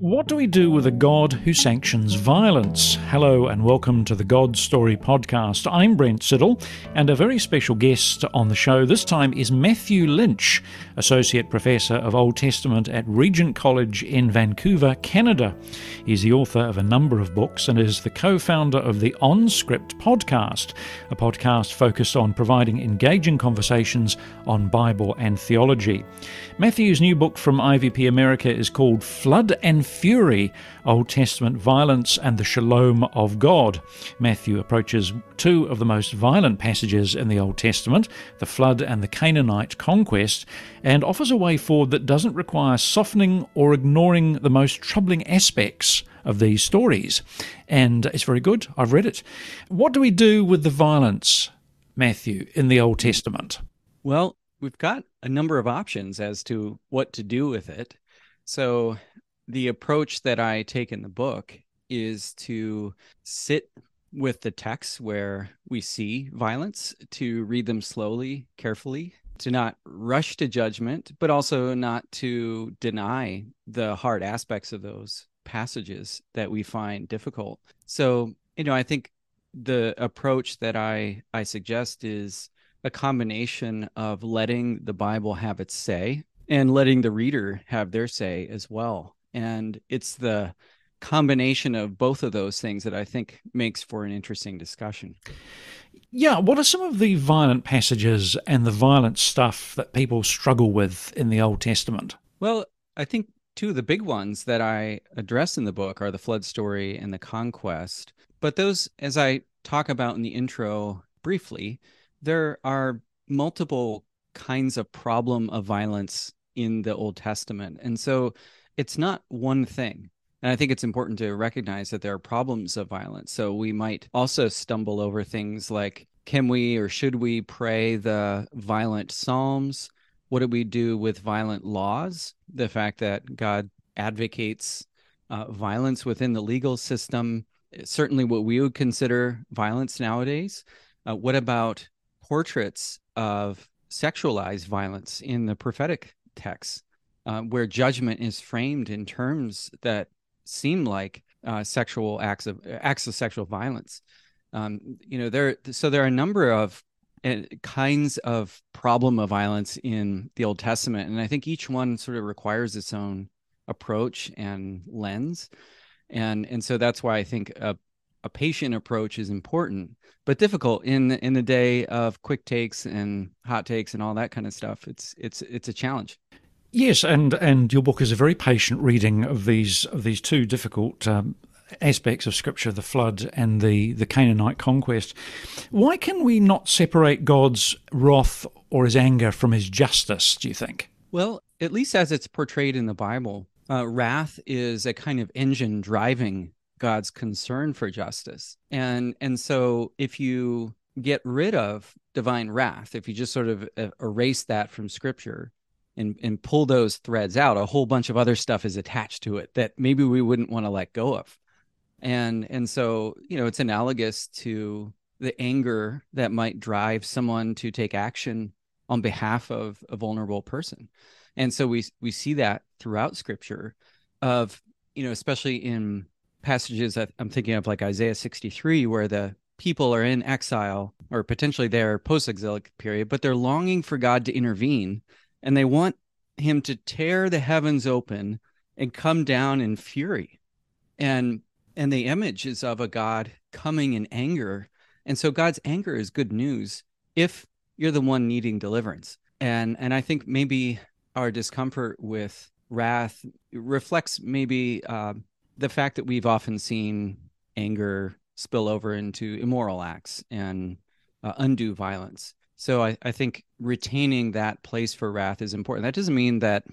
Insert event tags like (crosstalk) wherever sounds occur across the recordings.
What do we do with a God who sanctions violence? Hello and welcome to the God Story podcast. I'm Brent Siddle, and a very special guest on the show this time is Matthew Lynch, Associate Professor of Old Testament at Regent College in Vancouver, Canada. He's the author of a number of books and is the co founder of the OnScript podcast, a podcast focused on providing engaging conversations on Bible and theology. Matthew's new book from IVP America is called Flood and Fury Old Testament Violence and the Shalom of God. Matthew approaches two of the most violent passages in the Old Testament, the flood and the Canaanite conquest, and offers a way forward that doesn't require softening or ignoring the most troubling aspects of these stories. And it's very good. I've read it. What do we do with the violence, Matthew, in the Old Testament? Well, we've got a number of options as to what to do with it. So, the approach that I take in the book is to sit with the texts where we see violence, to read them slowly, carefully, to not rush to judgment, but also not to deny the hard aspects of those passages that we find difficult. So, you know, I think the approach that I I suggest is a combination of letting the Bible have its say and letting the reader have their say as well. And it's the combination of both of those things that I think makes for an interesting discussion. Yeah, what are some of the violent passages and the violent stuff that people struggle with in the Old Testament? Well, I think two of the big ones that I address in the book are the flood story and the conquest. But those, as I talk about in the intro briefly, there are multiple kinds of problem of violence in the Old Testament. And so it's not one thing. And I think it's important to recognize that there are problems of violence. So we might also stumble over things like can we or should we pray the violent psalms? What do we do with violent laws? The fact that God advocates uh, violence within the legal system, certainly what we would consider violence nowadays. Uh, what about portraits of sexualized violence in the prophetic texts, uh, where judgment is framed in terms that seem like uh, sexual acts of acts of sexual violence. Um, you know, there so there are a number of uh, kinds of problem of violence in the Old Testament, and I think each one sort of requires its own approach and lens, and and so that's why I think a a patient approach is important but difficult in in the day of quick takes and hot takes and all that kind of stuff. It's it's it's a challenge yes and and your book is a very patient reading of these of these two difficult um, aspects of scripture the flood and the the canaanite conquest why can we not separate god's wrath or his anger from his justice do you think well at least as it's portrayed in the bible uh, wrath is a kind of engine driving God's concern for justice. And and so if you get rid of divine wrath, if you just sort of uh, erase that from scripture and and pull those threads out, a whole bunch of other stuff is attached to it that maybe we wouldn't want to let go of. And and so, you know, it's analogous to the anger that might drive someone to take action on behalf of a vulnerable person. And so we we see that throughout scripture of, you know, especially in passages that I'm thinking of, like Isaiah 63, where the people are in exile or potentially they're post exilic period, but they're longing for God to intervene and they want him to tear the heavens open and come down in fury. And and the image is of a God coming in anger. And so God's anger is good news if you're the one needing deliverance. And and I think maybe our discomfort with wrath reflects maybe uh, the fact that we've often seen anger spill over into immoral acts and uh, undue violence. So I, I think retaining that place for wrath is important. That doesn't mean that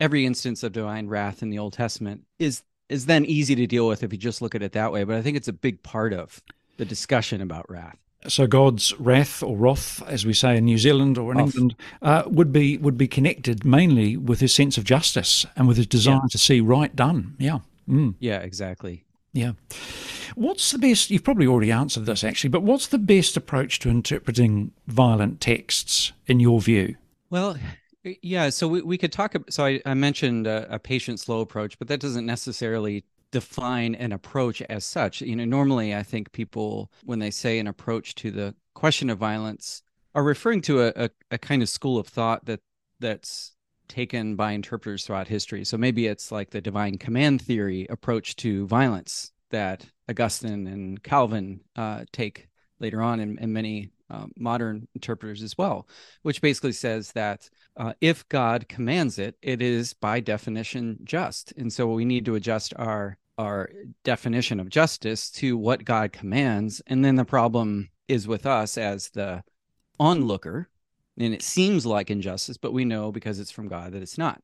every instance of divine wrath in the Old Testament is is then easy to deal with if you just look at it that way. But I think it's a big part of the discussion about wrath. So God's wrath or wrath, as we say in New Zealand or in Off. England, uh, would be would be connected mainly with his sense of justice and with his desire yeah. to see right done. Yeah. Mm. Yeah, exactly. Yeah. What's the best? You've probably already answered this actually, but what's the best approach to interpreting violent texts in your view? Well, Yeah, so we, we could talk. About so I, I mentioned a, a patient slow approach, but that doesn't necessarily define an approach as such. You know, normally I think people, when they say an approach to the question of violence, are referring to a, a, a kind of school of thought that that's taken by interpreters throughout history. So maybe it's like the divine command theory approach to violence that Augustine and Calvin uh, take later on, and, and many uh, modern interpreters as well, which basically says that uh, if God commands it, it is by definition just, and so we need to adjust our our definition of justice to what God commands, and then the problem is with us as the onlooker, and it seems like injustice, but we know because it's from God that it's not.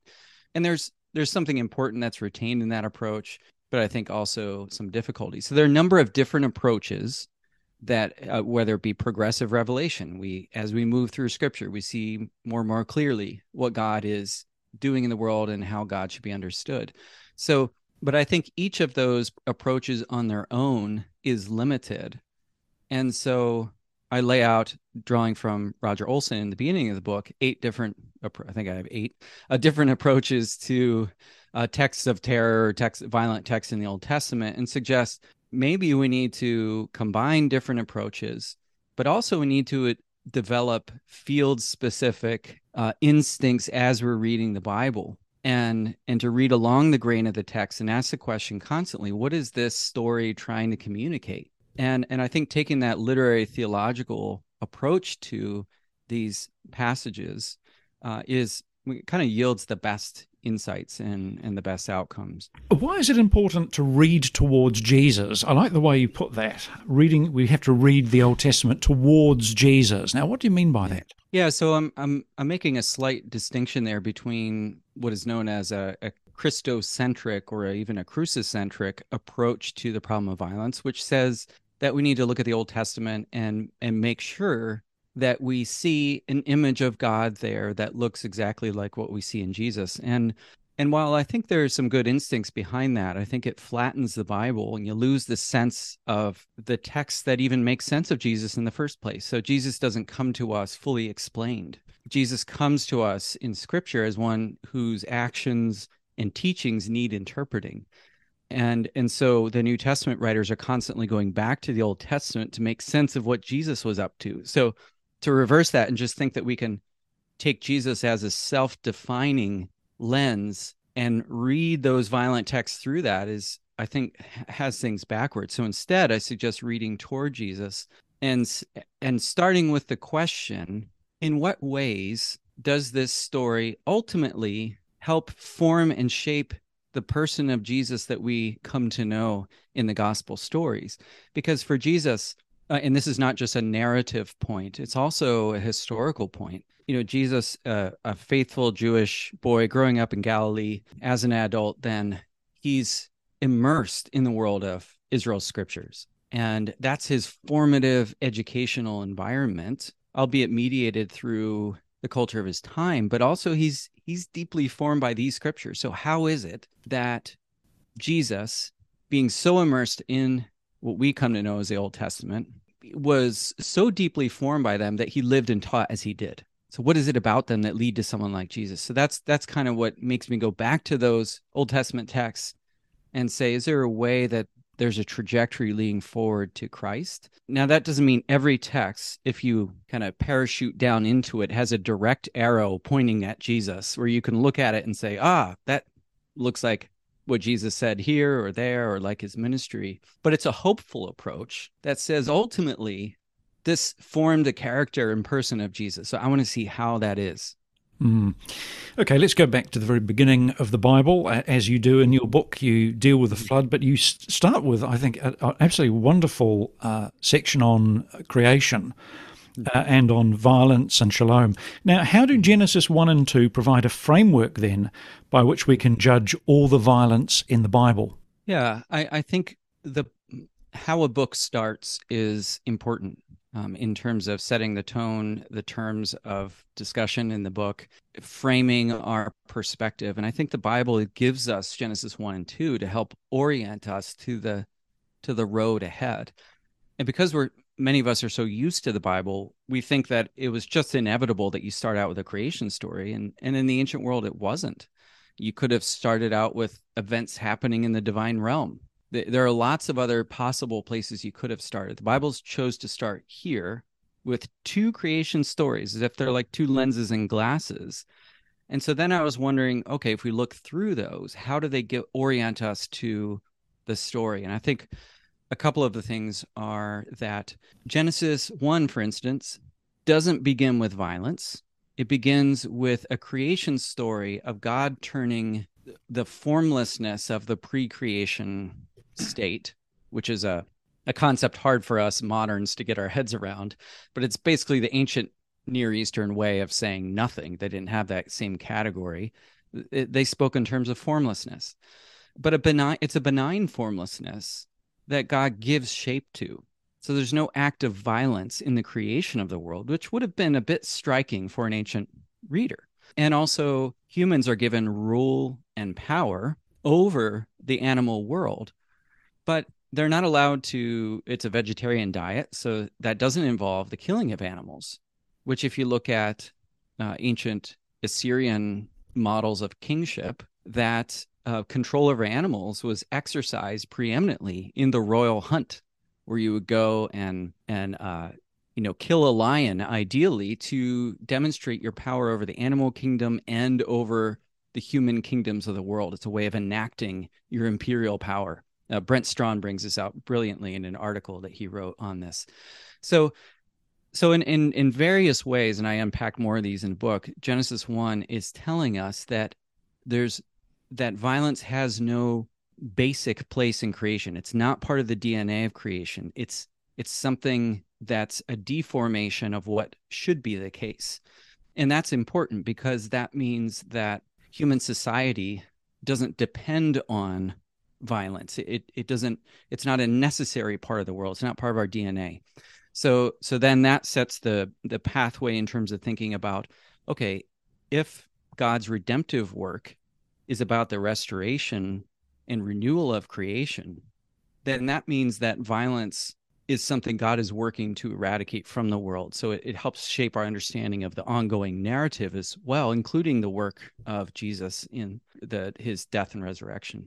And there's there's something important that's retained in that approach, but I think also some difficulties. So there are a number of different approaches that uh, whether it be progressive revelation we as we move through scripture we see more and more clearly what god is doing in the world and how god should be understood so but i think each of those approaches on their own is limited and so i lay out drawing from roger olson in the beginning of the book eight different i think i have eight uh, different (laughs) approaches to uh, texts of terror text violent texts in the old testament and suggest maybe we need to combine different approaches, but also we need to uh, develop field specific uh, instincts as we're reading the Bible and and to read along the grain of the text and ask the question constantly what is this story trying to communicate and and i think taking that literary theological approach to these passages uh, is kind of yields the best insights and, and the best outcomes. Why is it important to read towards Jesus? I like the way you put that. Reading, we have to read the Old Testament towards Jesus. Now, what do you mean by that? Yeah, so I'm I'm I'm making a slight distinction there between what is known as a, a Christocentric or even a crucicentric approach to the problem of violence, which says that we need to look at the Old Testament and and make sure that we see an image of God there that looks exactly like what we see in Jesus. And and while I think there are some good instincts behind that, I think it flattens the Bible and you lose the sense of the text that even makes sense of Jesus in the first place. So Jesus doesn't come to us fully explained. Jesus comes to us in scripture as one whose actions and teachings need interpreting. And and so the New Testament writers are constantly going back to the Old Testament to make sense of what Jesus was up to. So to reverse that and just think that we can take Jesus as a self defining lens and read those violent texts through that is, I think, has things backwards. So instead, I suggest reading toward Jesus and and starting with the question in what ways does this story ultimately help form and shape the person of Jesus that we come to know in the gospel stories. Because for Jesus uh, and this is not just a narrative point it's also a historical point. You know jesus uh, a faithful jewish boy growing up in galilee as an adult then he's immersed in the world of israel's scriptures. And that's his formative educational environment albeit mediated through the culture of his time but also he's he's deeply formed by these scriptures so how is it that jesus being so immersed in what we come to know as the Old Testament, was so deeply formed by them that he lived and taught as he did. So what is it about them that lead to someone like Jesus? So that's that's kind of what makes me go back to those Old Testament texts and say, is there a way that there's a trajectory leading forward to Christ? Now that doesn't mean every text, if you kind of parachute down into it, has a direct arrow pointing at Jesus, where you can look at it and say, ah, that looks like what Jesus said here or there or like his ministry, but it's a hopeful approach that says ultimately this formed the character and person of Jesus. So I want to see how that is. Mm. Okay, let's go back to the very beginning of the Bible. As you do in your book, you deal with the flood, but you start with, I think, an absolutely wonderful uh, section on creation uh, and on violence and shalom. Now, how do Genesis 1 and 2 provide a framework then by which we can judge all the violence in the Bible? Yeah, I, I think the how a book starts is important um, in terms of setting the tone, the terms of discussion in the book, framing our perspective. And I think the Bible gives us Genesis 1 and 2 to help orient us to the to the road ahead. And because we're many of us are so used to the Bible, we think that it was just inevitable that you start out with a creation story. And, and in the ancient world, it wasn't. You could have started out with events happening in the divine realm. There are lots of other possible places you could have started. The Bible's chose to start here with two creation stories, as if they're like two lenses and glasses. And so then I was wondering, okay, if we look through those, how do they get orient us to the story? And I think a couple of the things are that Genesis 1, for instance, doesn't begin with violence. It begins with a creation story of God turning the formlessness of the pre creation state, which is a, a concept hard for us moderns to get our heads around, but it's basically the ancient Near Eastern way of saying nothing. They didn't have that same category. It, they spoke in terms of formlessness, but a benign, it's a benign formlessness that God gives shape to. So there's no act of violence in the creation of the world, which would have been a bit striking for an ancient reader. And also, humans are given rule and power over the animal world, but they're not allowed to, it's a vegetarian diet. So that doesn't involve the killing of animals, which, if you look at uh, ancient Assyrian models of kingship, that uh, control over animals was exercised preeminently in the royal hunt, where you would go and and uh, you know kill a lion, ideally to demonstrate your power over the animal kingdom and over the human kingdoms of the world. It's a way of enacting your imperial power. Uh, Brent Strawn brings this out brilliantly in an article that he wrote on this. So so in, in in various ways and i unpack more of these in the book genesis 1 is telling us that there's that violence has no basic place in creation. It's not part of the DNA of creation. It's it's something that's a deformation of what should be the case. And that's important because that means that human society doesn't depend on violence. It it doesn't it's not a necessary part of the world. It's not part of our DNA. So so then that sets the the pathway in terms of thinking about okay, if God's redemptive work is about the restoration and renewal of creation, then that means that violence is something God is working to eradicate from the world. So it, it, helps shape our understanding of the ongoing narrative as well, including the work of Jesus in the his death and resurrection.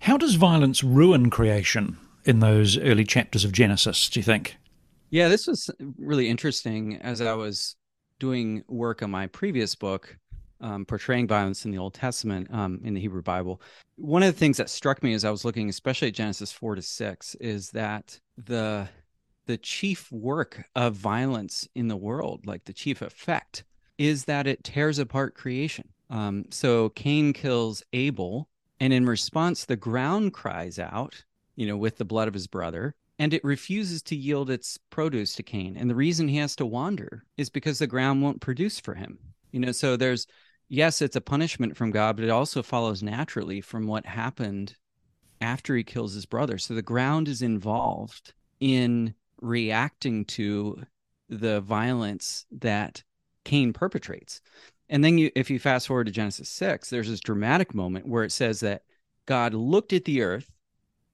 How does violence ruin creation in those early chapters of Genesis, do you think? Yeah, this was really interesting as I was doing work on my previous book um, portraying violence in the Old Testament um, in the Hebrew Bible. One of the things that struck me as I was looking, especially at Genesis four to six, is that the the chief work of violence in the world, like the chief effect, is that it tears apart creation. Um, so Cain kills Abel, and in response, the ground cries out, you know, with the blood of his brother, and it refuses to yield its produce to Cain. And the reason he has to wander is because the ground won't produce for him. You know, so there's yes, it's a punishment from God, but it also follows naturally from what happened after he kills his brother. So the ground is involved in reacting to the violence that Cain perpetrates. And then you if you fast forward to Genesis 6, there's this dramatic moment where it says that God looked at the earth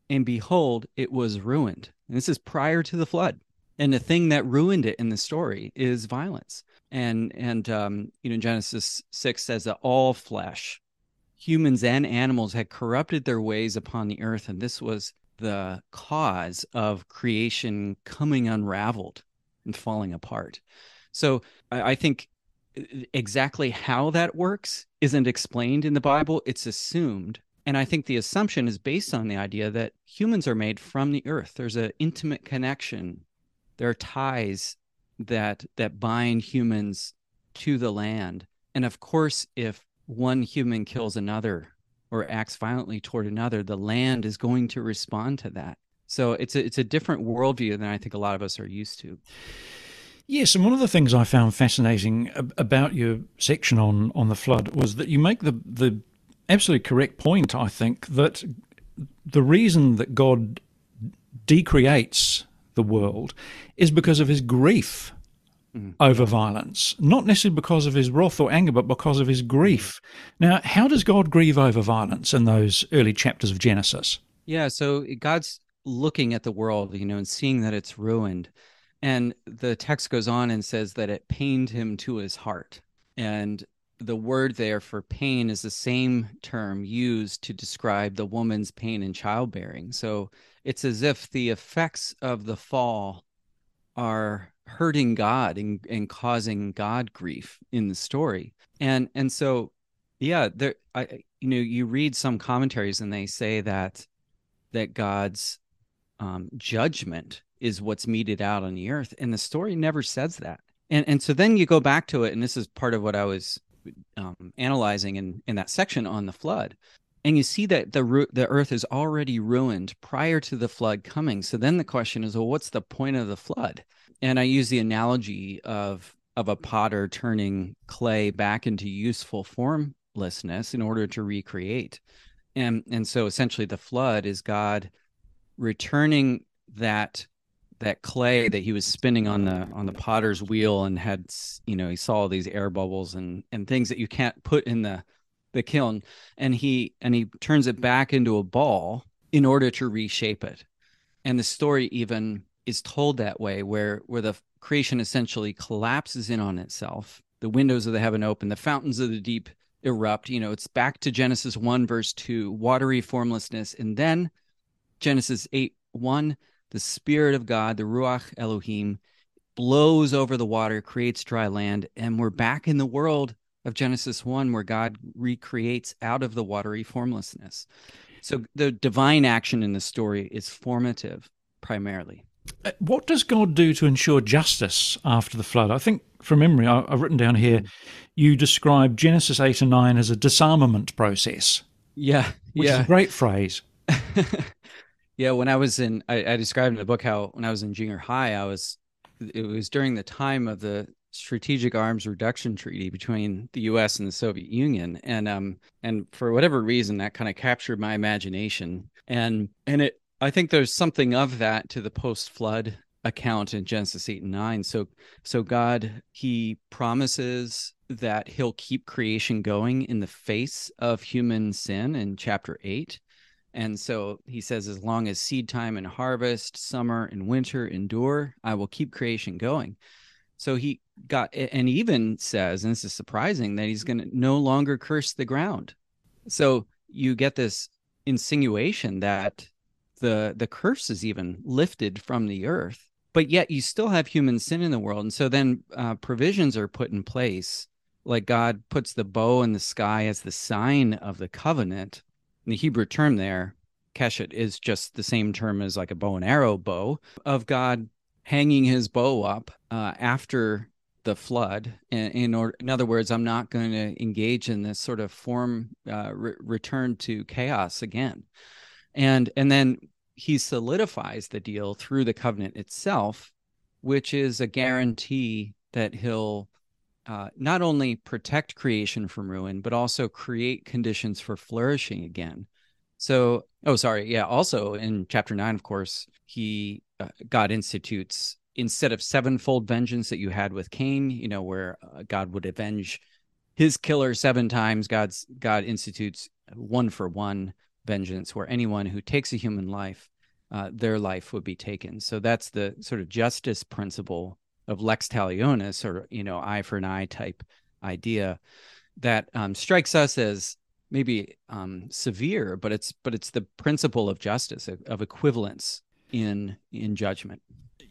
and behold, it was ruined. And this is prior to the flood. And the thing that ruined it in the story is violence and and um, you know Genesis six says that all flesh, humans and animals, had corrupted their ways upon the earth, and this was the cause of creation coming unraveled and falling apart. So I, I think exactly how that works isn't explained in the Bible; it's assumed. And I think the assumption is based on the idea that humans are made from the earth. There's an intimate connection. There are ties that that bind humans to the land. And of course, if one human kills another or acts violently toward another, the land is going to respond to that. So it's a it's a different worldview than I think a lot of us are used to. Yes, and one of the things I found fascinating about your section on on the flood was that you make the the absolutely correct point. I think that the reason that God decreates the world is because of his grief mm. over violence, not necessarily because of his wrath or anger, but because of his grief. Now, how does God grieve over violence in those early chapters of Genesis? Yeah, so God's looking at the world, you know, and seeing that it's ruined. and the text goes on and says that it pained him to his heart. And the word there for pain is the same term used to describe the woman's pain in childbearing. So it's as if the effects of the fall are hurting God and, and causing God grief in the story. And and so yeah, there I you know, you read some commentaries and they say that that God's um, judgment is what's meted out on the earth and the story never says that and and so then you go back to it and this is part of what i was um, analyzing in in that section on the flood. And you see that the the earth is already ruined prior to the flood coming. So then the question is well what's the point of the flood? And i use the analogy of of a potter turning clay back into useful formlessness in order to recreate. And and so essentially the flood is god returning that that clay that he was spinning on the on the potter's wheel and had you know he saw all these air bubbles and and things that you can't put in the the kiln. And he and he turns it back into a ball in order to reshape it. And the story even is told that way where where the creation essentially collapses in on itself. The windows of the heaven open. The fountains of the deep erupt. You know it's back to genesis 1 verse 2 watery formlessness. And then genesis 8 1 the Spirit of God, the Ruach Elohim, blows over the water, creates dry land, and we're back in the world of Genesis 1 where God recreates out of the watery formlessness. So the divine action in the story is formative primarily. Uh, what does God do to ensure justice after the flood? I think from memory, I've written down here, you describe Genesis 8 and 9 as a disarmament process. Yeah. Which yeah. is a great phrase. (laughs) Yeah, when I was in, I, I, described in the book how when I was in junior high, I was, it was during the time of the Strategic Arms Reduction Treaty between the U.S. and the Soviet Union, and um, and for whatever reason, that kind of captured my imagination, and and it, I think there's something of that to the post-flood account in Genesis 8 and 9. So so God he promises that he'll keep creation going in the face of human sin in chapter 8 and so he says, as long as seed time and harvest, summer and winter endure, I will keep creation going. So he got, and even says, and this is surprising, that he's going to no longer curse the ground. So you get this insinuation that the the curse is even lifted from the earth, but yet you still have human sin in the world. And so then uh, provisions are put in place, like God puts the bow in the sky as the sign of the covenant the Hebrew term there, keshet, is just the same term as like a bow and arrow bow of God hanging his bow up uh, after the flood. In, in, order, in other words, I'm not going to engage in this sort of form uh, re- return to chaos again. And and then he solidifies the deal through the covenant itself, which is a guarantee that he'll uh, not only protect creation from ruin, but also create conditions for flourishing again. So, oh, sorry. Yeah. Also in chapter nine, of course, he, uh, God institutes instead of sevenfold vengeance that you had with Cain, you know, where uh, God would avenge his killer seven times, God's, God institutes one for one vengeance where anyone who takes a human life, uh, their life would be taken. So that's the sort of justice principle of lex talionis or you know eye for an eye type idea that um, strikes us as maybe um, severe but it's but it's the principle of justice of, equivalence in in judgment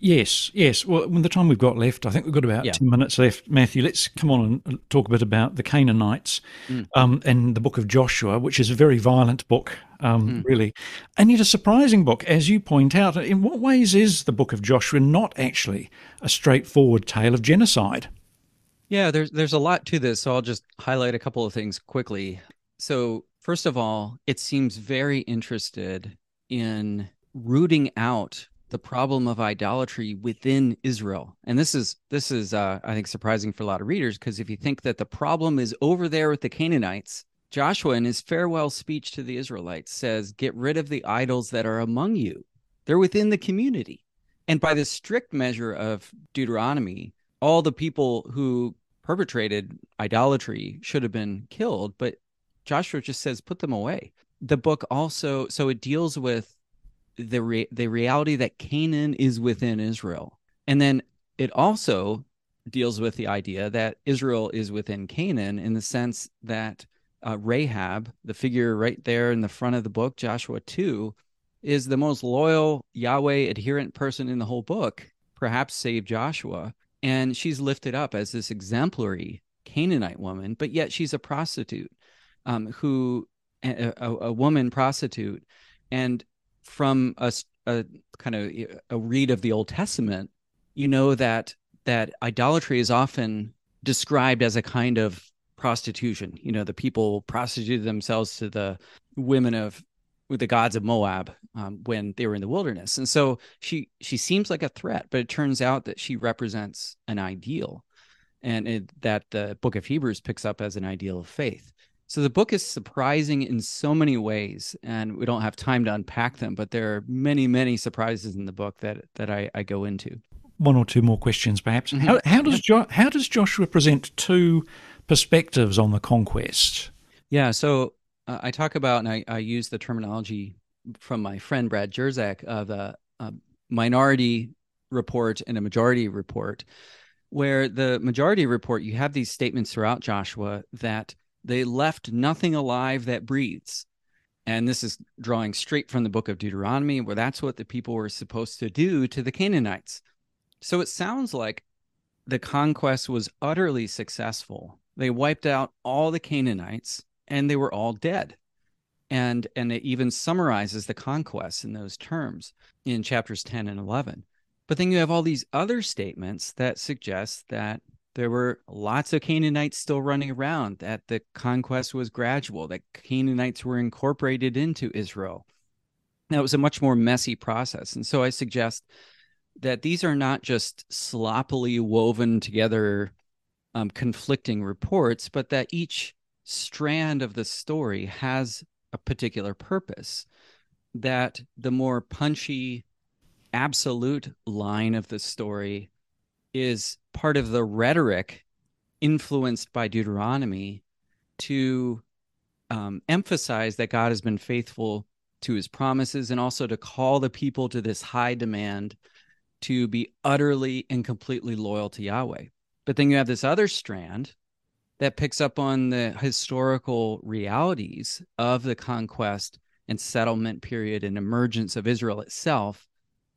Yes, yes. Well, the time we've got left, I think we've got about yeah. 10 minutes left. Matthew, let's come on and talk a bit about the Canaanites mm. um, and the book of Joshua, which is a very violent book, um, mm. really. And yet a surprising book, as you point out. In what ways is the book of Joshua not actually a straightforward tale of genocide? Yeah, there's, there's a lot to this, so I'll just highlight a couple of things quickly. So, first of all, it seems very interested in rooting out the problem of idolatry within Israel. And this is this is uh, I think surprising for a lot of readers because if you think that the problem is over there with the Canaanites, Joshua in his farewell speech to the Israelites says, "Get rid of the idols that are among you. They're within the community." And by the strict measure of Deuteronomy, all the people who perpetrated idolatry should have been killed, but Joshua just says put them away. The book also so it deals with the re- the reality that Canaan is within Israel. And then it also deals with the idea that Israel is within Canaan in the sense that uh, Rahab, the figure right there in the front of the book, Joshua 2, is the most loyal Yahweh adherent person in the whole book, perhaps save Joshua. And she's lifted up as this exemplary Canaanite woman, but yet she's a prostitute um, who, a, a, a, woman prostitute. And from a, a kind of a read of the Old Testament, you know that that idolatry is often described as a kind of prostitution. You know, the people prostituted themselves to the women of the gods of Moab um, when they were in the wilderness. And so she she seems like a threat, but it turns out that she represents an ideal, and it, that the Book of Hebrews picks up as an ideal of faith. So the book is surprising in so many ways, and we don't have time to unpack them. But there are many, many surprises in the book that that I, I go into. One or two more questions, perhaps. Mm-hmm. How, how does jo- how does Joshua present two perspectives on the conquest? Yeah, so uh, I talk about, and I, I, use the terminology from my friend Brad Jersak of a, a minority report and a majority report, where the majority report, you have these statements throughout Joshua that they left nothing alive that breathes. And this is drawing straight from the book of Deuteronomy, where that's what the people were supposed to do to the Canaanites. So it sounds like the conquest was utterly successful. They wiped out all the Canaanites and they were all dead. And and it even summarizes the conquest in those terms in chapters 10 and 11. But then you have all these other statements that suggest that there were lots of Canaanites still running around, that the conquest was gradual, that Canaanites were incorporated into Israel. That was a much more messy process. And so I suggest that these are not just sloppily woven together um, conflicting reports, but that each strand of the story has a particular purpose. That the more punchy, absolute line of the story is part of the rhetoric influenced by Deuteronomy to um, emphasize that God has been faithful to his promises and also to call the people to this high demand to be utterly and completely loyal to Yahweh. But then you have this other strand that picks up on the historical realities of the conquest and settlement period and emergence of Israel itself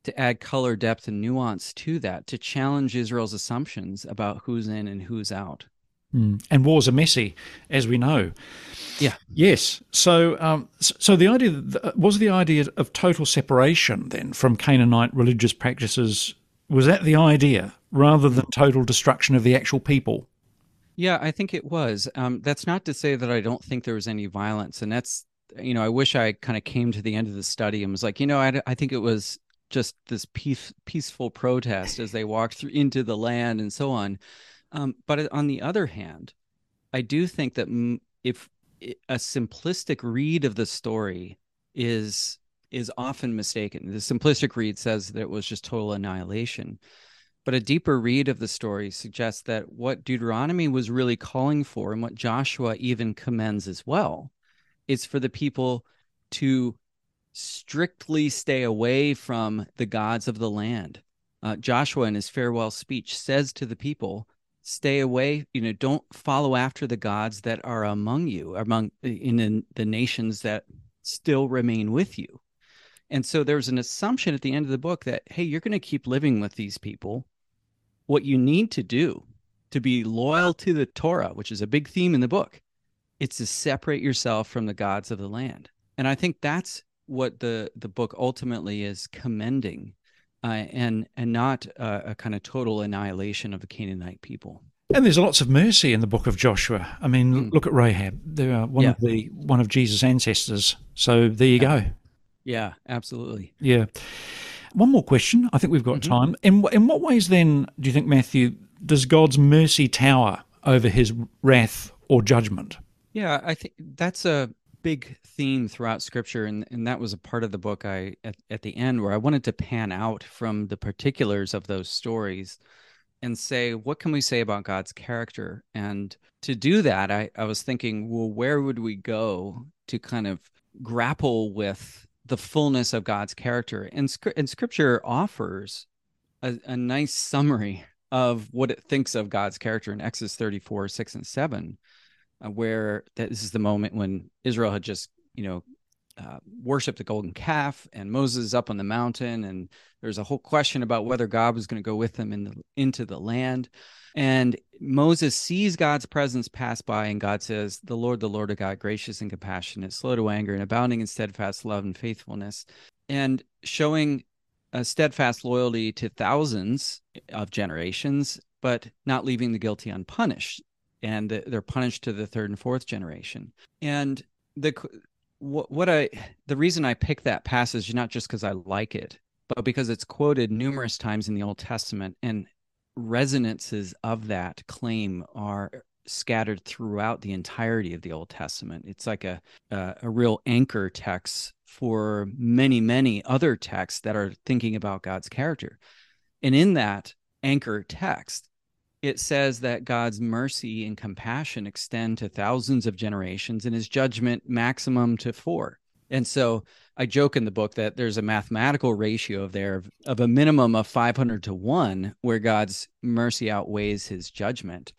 to add color, depth, and nuance to that, to challenge Israel's assumptions about who's in and who's out. Mm. And wars are messy, as we know. Yeah. Yes. So, um, so the idea was the idea of total separation then from Canaanite religious practices. Was that the idea, rather than total destruction of the actual people? Yeah, I think it was. Um, that's not to say that I don't think there was any violence, and that's you know I wish I kind of came to the end of the study and was like, you know, I, I think it was just this peace, peaceful protest as they walked through into the land and so on. Um, but on the other hand, I do think that if a simplistic read of the story is is often mistaken. The simplistic read says that it was just total annihilation. But a deeper read of the story suggests that what Deuteronomy was really calling for, and what Joshua even commends as well, is for the people to strictly stay away from the gods of the land. Uh, Joshua, in his farewell speech, says to the people, stay away you know don't follow after the gods that are among you among in the nations that still remain with you. And so there's an assumption at the end of the book that hey you're going to keep living with these people. What you need to do to be loyal to the torah which is a big theme in the book it's to separate yourself from the gods of the land. And i think that's what the the book ultimately is commending uh, and and not a, a kind of total annihilation of the Canaanite people. And there's lots of mercy in the book of Joshua. I mean, mm. look at Rahab. They're uh, one yeah. of the one of Jesus' ancestors. So there you go. Yeah, absolutely. Yeah. One more question. I think we've got mm-hmm. time. In in what ways then do you think Matthew does God's mercy tower over His wrath or judgment? Yeah, I think that's a big theme throughout scripture and, and that was a part of the book i at, at the end where i wanted to pan out from the particulars of those stories and say what can we say about god's character? And to do that i, I was thinking well where would we go to kind of grapple with the fullness of god's character? And, and scripture offers a, a nice summary of what it thinks of God's character in Exodus 34, 6 and 7, uh, that this is the moment when Israel had just, you know, uh, worshiped the golden calf and Moses is up on the mountain and there's a whole question about whether God was going to go with them in the, into the land. And Moses sees God's presence pass by, and God says, The Lord, the Lord of God, gracious and compassionate, slow to anger, and abounding in steadfast love and faithfulness, and showing a steadfast loyalty to thousands of generations, but not leaving the guilty unpunished. And they're punished to the third and fourth generation. And the what, what I the reason I pick that passage not just because I like it, but because it's quoted numerous times in the Old Testament, and resonances of that claim are scattered throughout the entirety of the Old Testament. It's like a a, a real anchor text for many, many other texts that are thinking about God's character. And in that anchor text, it says that God's mercy and compassion extend to thousands of generations and his judgment maximum to four. And so I joke in the book that there's a mathematical ratio of there of, of a minimum of 500 to 1 where God's mercy outweighs his judgment.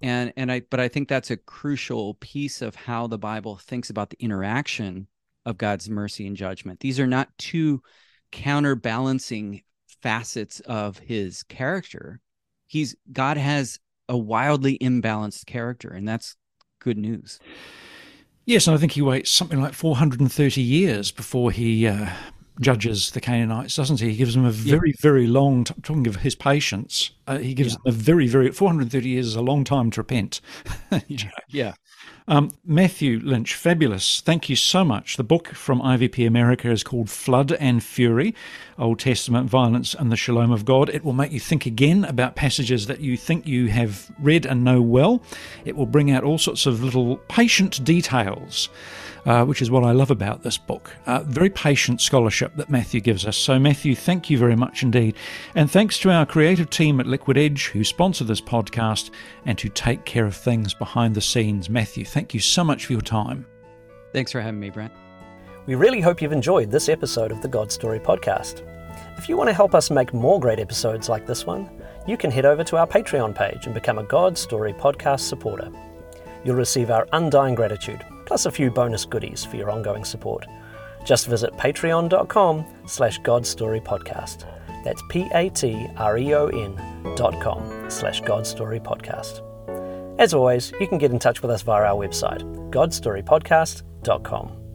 And and I but I think that's a crucial piece of how the Bible thinks about the interaction of God's mercy and judgment. These are not two counterbalancing facets of his character. He's God has a wildly imbalanced character, and that's good news. Yes, and I think he waits something like 430 years before he uh, judges the Canaanites, doesn't he? He gives them a very, yeah. very long. T- talking of his patience, uh, he gives yeah. a very, very 430 years is a long time to repent. (laughs) you know? Yeah, um, Matthew Lynch, fabulous. Thank you so much. The book from IVP America is called Flood and Fury Old Testament Violence and the Shalom of God. It will make you think again about passages that you think you have read and know well. It will bring out all sorts of little patient details uh, which is what I love about this book. Uh, very patient scholarship that Matthew gives us. So, Matthew, thank you very much indeed. And thanks to our creative team at Liquid Edge who sponsor this podcast and who take care of things behind the scenes. Matthew, thank you so much for your time. Thanks for having me, Brent. We really hope you've enjoyed this episode of the God Story podcast. If you want to help us make more great episodes like this one, you can head over to our Patreon page and become a God Story podcast supporter. You'll receive our undying gratitude plus a few bonus goodies for your ongoing support. Just visit patreon.com slash godstorypodcast. That's P-A-T-R-E-O-N dot com slash God Story Podcast. As always, you can get in touch with us via our website, godstorypodcast.com.